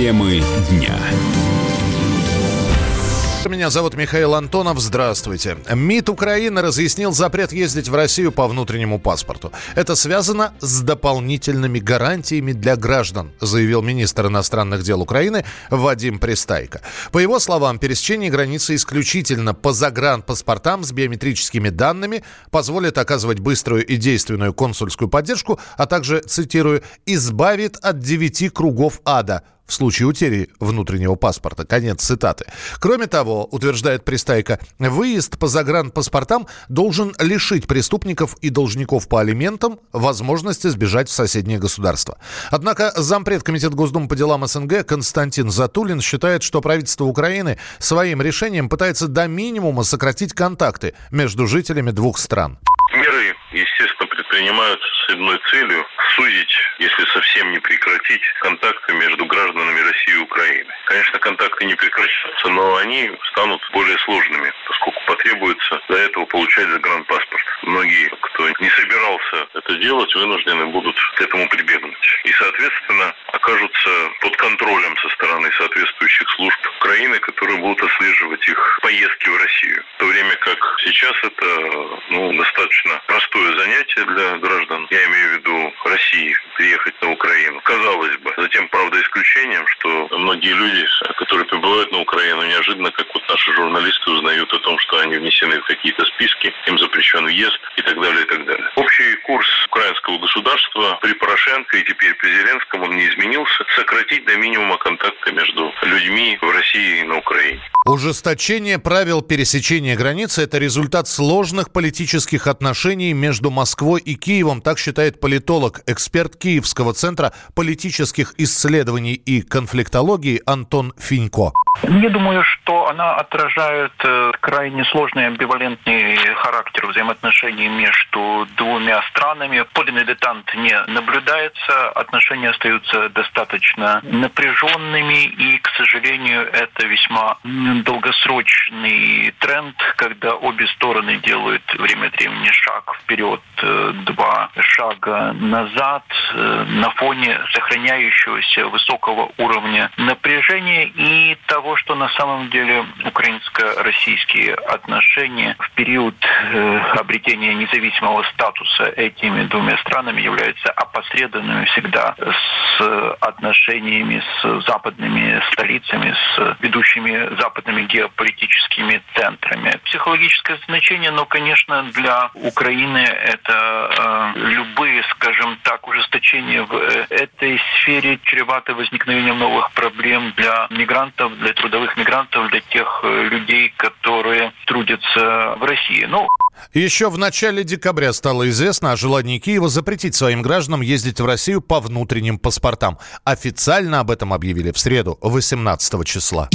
Темы дня. Меня зовут Михаил Антонов. Здравствуйте. МИД Украины разъяснил запрет ездить в Россию по внутреннему паспорту. Это связано с дополнительными гарантиями для граждан, заявил министр иностранных дел Украины Вадим Пристайко. По его словам, пересечение границы исключительно по загранпаспортам с биометрическими данными позволит оказывать быструю и действенную консульскую поддержку, а также, цитирую, «избавит от девяти кругов ада», в случае утери внутреннего паспорта. Конец цитаты. Кроме того, утверждает Пристайка, выезд по загранпаспортам должен лишить преступников и должников по алиментам возможности сбежать в соседнее государство. Однако зампред Комитет Госдумы по делам СНГ Константин Затулин считает, что правительство Украины своим решением пытается до минимума сократить контакты между жителями двух стран. Меры, естественно, предпринимаются с одной целью – сузить, если совсем не прекратить, контакты между гражданами России и Украины. Конечно, контакты не прекратятся, но они станут более сложными, поскольку потребуется до этого получать загранпаспорт. Многие, кто не собирался это делать, вынуждены будут к этому прибегнуть. И, соответственно, окажутся под контролем со стороны соответствующих служб Украины, которые будут отслеживать их поездки в Россию. В то время как сейчас это ну, достаточно простое занятие для граждан. Я имею в виду России, приехать на Украину. Казалось бы, затем, правда, исключением, что многие люди, которые прибывают на Украину, неожиданно, как наши журналисты узнают о том, что они внесены в какие-то списки, им запрещен въезд и так далее, и так далее. Общий курс украинского государства при Порошенко и теперь при Зеленском, он не изменился. Сократить до минимума контакты между людьми в России и на Украине. Ужесточение правил пересечения границы – это результат сложных политических отношений между Москвой и Киевом, так считает политолог, эксперт Киевского центра политических исследований и конфликтологии Антон Финько. Я думаю, что она отражает э, крайне сложный амбивалентный характер взаимоотношений между двумя странами. Подлинный детант не наблюдается, отношения остаются достаточно напряженными, и, к сожалению, это весьма долгосрочный тренд, когда обе стороны делают время от времени шаг вперед, э, два шага назад э, на фоне сохраняющегося высокого уровня напряжения и того, что на самом деле украинско-российские отношения в период э, обретения независимого статуса этими двумя странами являются опосредованными всегда с отношениями с западными столицами, с ведущими западными геополитическими центрами. Психологическое значение, но, конечно, для Украины это э, любые, скажем так, ужесточения в э, этой сфере чреваты возникновением новых проблем для мигрантов, для трудовых мигрантов, для тех э, людей, которые трудятся в России. Ну, еще в начале декабря стало известно о желании Киева запретить своим гражданам ездить в Россию по внутренним паспортам. Официально об этом объявили в среду, 18 числа.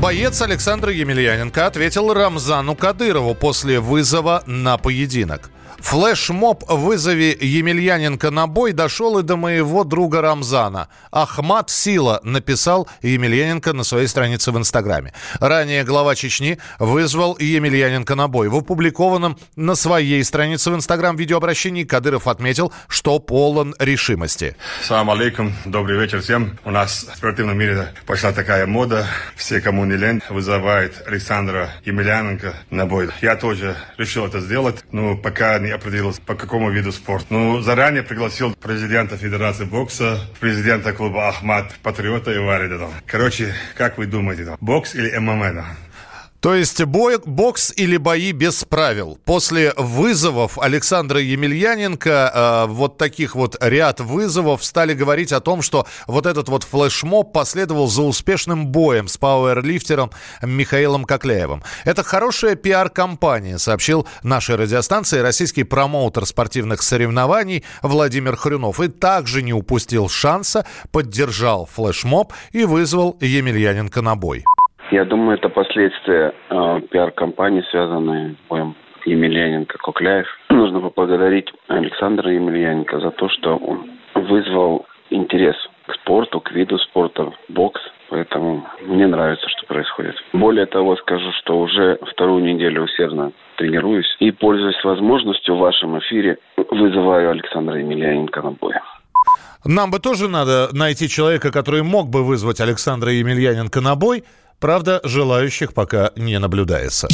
Боец Александр Емельяненко ответил Рамзану Кадырову после вызова на поединок. Флешмоб «Вызови Емельяненко на бой» дошел и до моего друга Рамзана. Ахмат Сила написал Емельяненко на своей странице в Инстаграме. Ранее глава Чечни вызвал Емельяненко на бой. В опубликованном на своей странице в Инстаграм видеообращении Кадыров отметил, что полон решимости. Салам алейкум, добрый вечер всем. У нас в спортивном мире пошла такая мода. Все, кому не лень, вызывают Александра Емельяненко на бой. Я тоже решил это сделать, но пока не определился, по какому виду спорта. Ну, заранее пригласил президента Федерации бокса, президента клуба Ахмат, Патриота и Варида. Короче, как вы думаете, бокс или ММА? То есть бой, бокс или бои без правил. После вызовов Александра Емельяненко, э, вот таких вот ряд вызовов, стали говорить о том, что вот этот вот флешмоб последовал за успешным боем с пауэрлифтером Михаилом Кокляевым. Это хорошая пиар-компания, сообщил нашей радиостанции российский промоутер спортивных соревнований Владимир Хрюнов. И также не упустил шанса, поддержал флешмоб и вызвал Емельяненко на бой. Я думаю, это последствия э, пиар-компании, связанные с боем Емельяненко-Кокляев. Нужно поблагодарить Александра Емельяненко за то, что он вызвал интерес к спорту, к виду спорта, бокс. Поэтому мне нравится, что происходит. Более того, скажу, что уже вторую неделю усердно тренируюсь и, пользуясь возможностью в вашем эфире, вызываю Александра Емельяненко на бой. Нам бы тоже надо найти человека, который мог бы вызвать Александра Емельяненко на бой. Правда, желающих пока не наблюдается.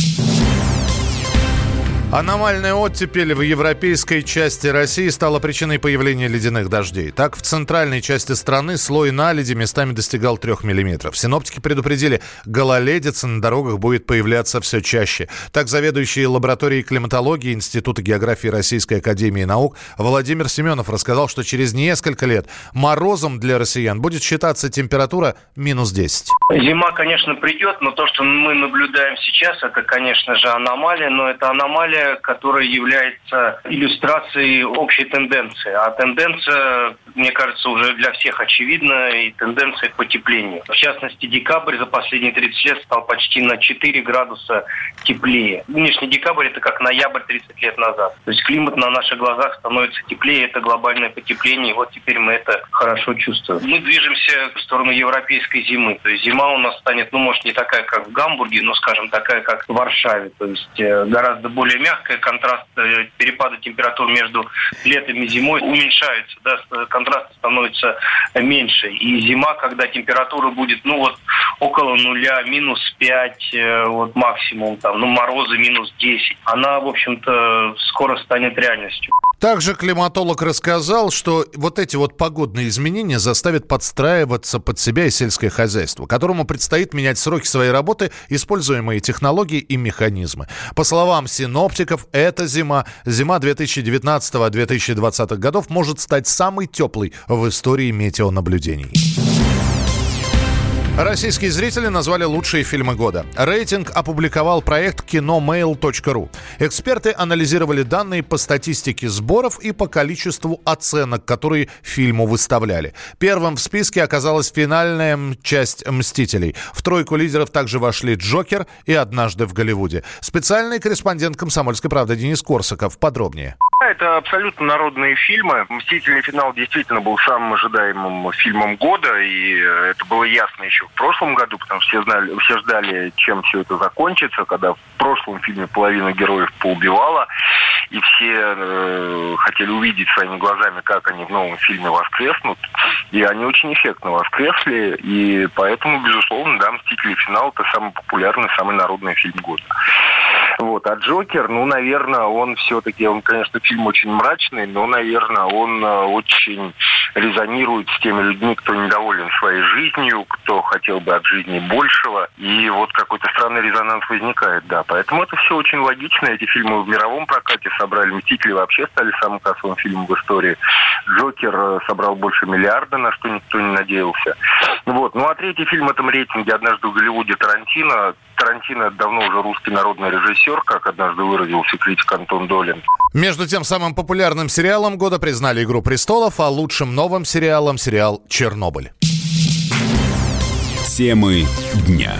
Аномальная оттепель в европейской части России стала причиной появления ледяных дождей. Так, в центральной части страны слой наледи местами достигал 3 миллиметров. Синоптики предупредили, гололедица на дорогах будет появляться все чаще. Так, заведующий лабораторией климатологии Института географии Российской Академии Наук Владимир Семенов рассказал, что через несколько лет морозом для россиян будет считаться температура минус 10. Зима, конечно, придет, но то, что мы наблюдаем сейчас, это, конечно же, аномалия, но это аномалия которая является иллюстрацией общей тенденции. А тенденция, мне кажется, уже для всех очевидна, и тенденция к потеплению. В частности, декабрь за последние 30 лет стал почти на 4 градуса теплее. Нынешний декабрь – это как ноябрь 30 лет назад. То есть климат на наших глазах становится теплее, это глобальное потепление, и вот теперь мы это хорошо чувствуем. Мы движемся в сторону европейской зимы. То есть зима у нас станет, ну, может, не такая, как в Гамбурге, но, скажем, такая, как в Варшаве. То есть э, гораздо более мягкая контраст э, перепады температур между летом и зимой уменьшается, да, контраст становится меньше. И зима, когда температура будет, ну вот, около нуля, минус 5, э, вот максимум, там, ну, морозы минус 10, она, в общем-то, скоро станет реальностью. Также климатолог рассказал, что вот эти вот погодные изменения заставят подстраиваться под себя и сельское хозяйство, которому предстоит менять сроки своей работы, используемые технологии и механизмы. По словам синоптиков, эта зима, зима 2019-2020 годов, может стать самой теплой в истории метеонаблюдений. Российские зрители назвали лучшие фильмы года. Рейтинг опубликовал проект киномейл.ру. Эксперты анализировали данные по статистике сборов и по количеству оценок, которые фильму выставляли. Первым в списке оказалась финальная часть «Мстителей». В тройку лидеров также вошли «Джокер» и «Однажды в Голливуде». Специальный корреспондент «Комсомольской правды» Денис Корсаков. Подробнее. Это абсолютно народные фильмы. «Мстительный финал» действительно был самым ожидаемым фильмом года, и э, это было ясно еще в прошлом году, потому что все, знали, все ждали, чем все это закончится, когда в прошлом фильме половина героев поубивала, и все э, хотели увидеть своими глазами, как они в новом фильме воскреснут, и они очень эффектно воскресли, и поэтому, безусловно, да, «Мстители. Финал» — это самый популярный, самый народный фильм года. Вот. А Джокер, ну, наверное, он все-таки, он, конечно, фильм очень мрачный, но, наверное, он э, очень резонирует с теми людьми, кто недоволен своей жизнью, кто хотел бы от жизни большего. И вот какой-то странный резонанс возникает, да. Поэтому это все очень логично. Эти фильмы в мировом прокате собрали. «Мстители» вообще стали самым кассовым фильмом в истории. «Джокер» э, собрал больше миллиарда, на что никто не надеялся. Вот. Ну а третий фильм в этом рейтинге «Однажды в Голливуде» Тарантино. Тарантино давно уже русский народный режиссер, как однажды выразился критик Антон Долин. Между тем, самым популярным сериалом года признали «Игру престолов», а лучшим новым сериалом сериал «Чернобыль». Темы дня.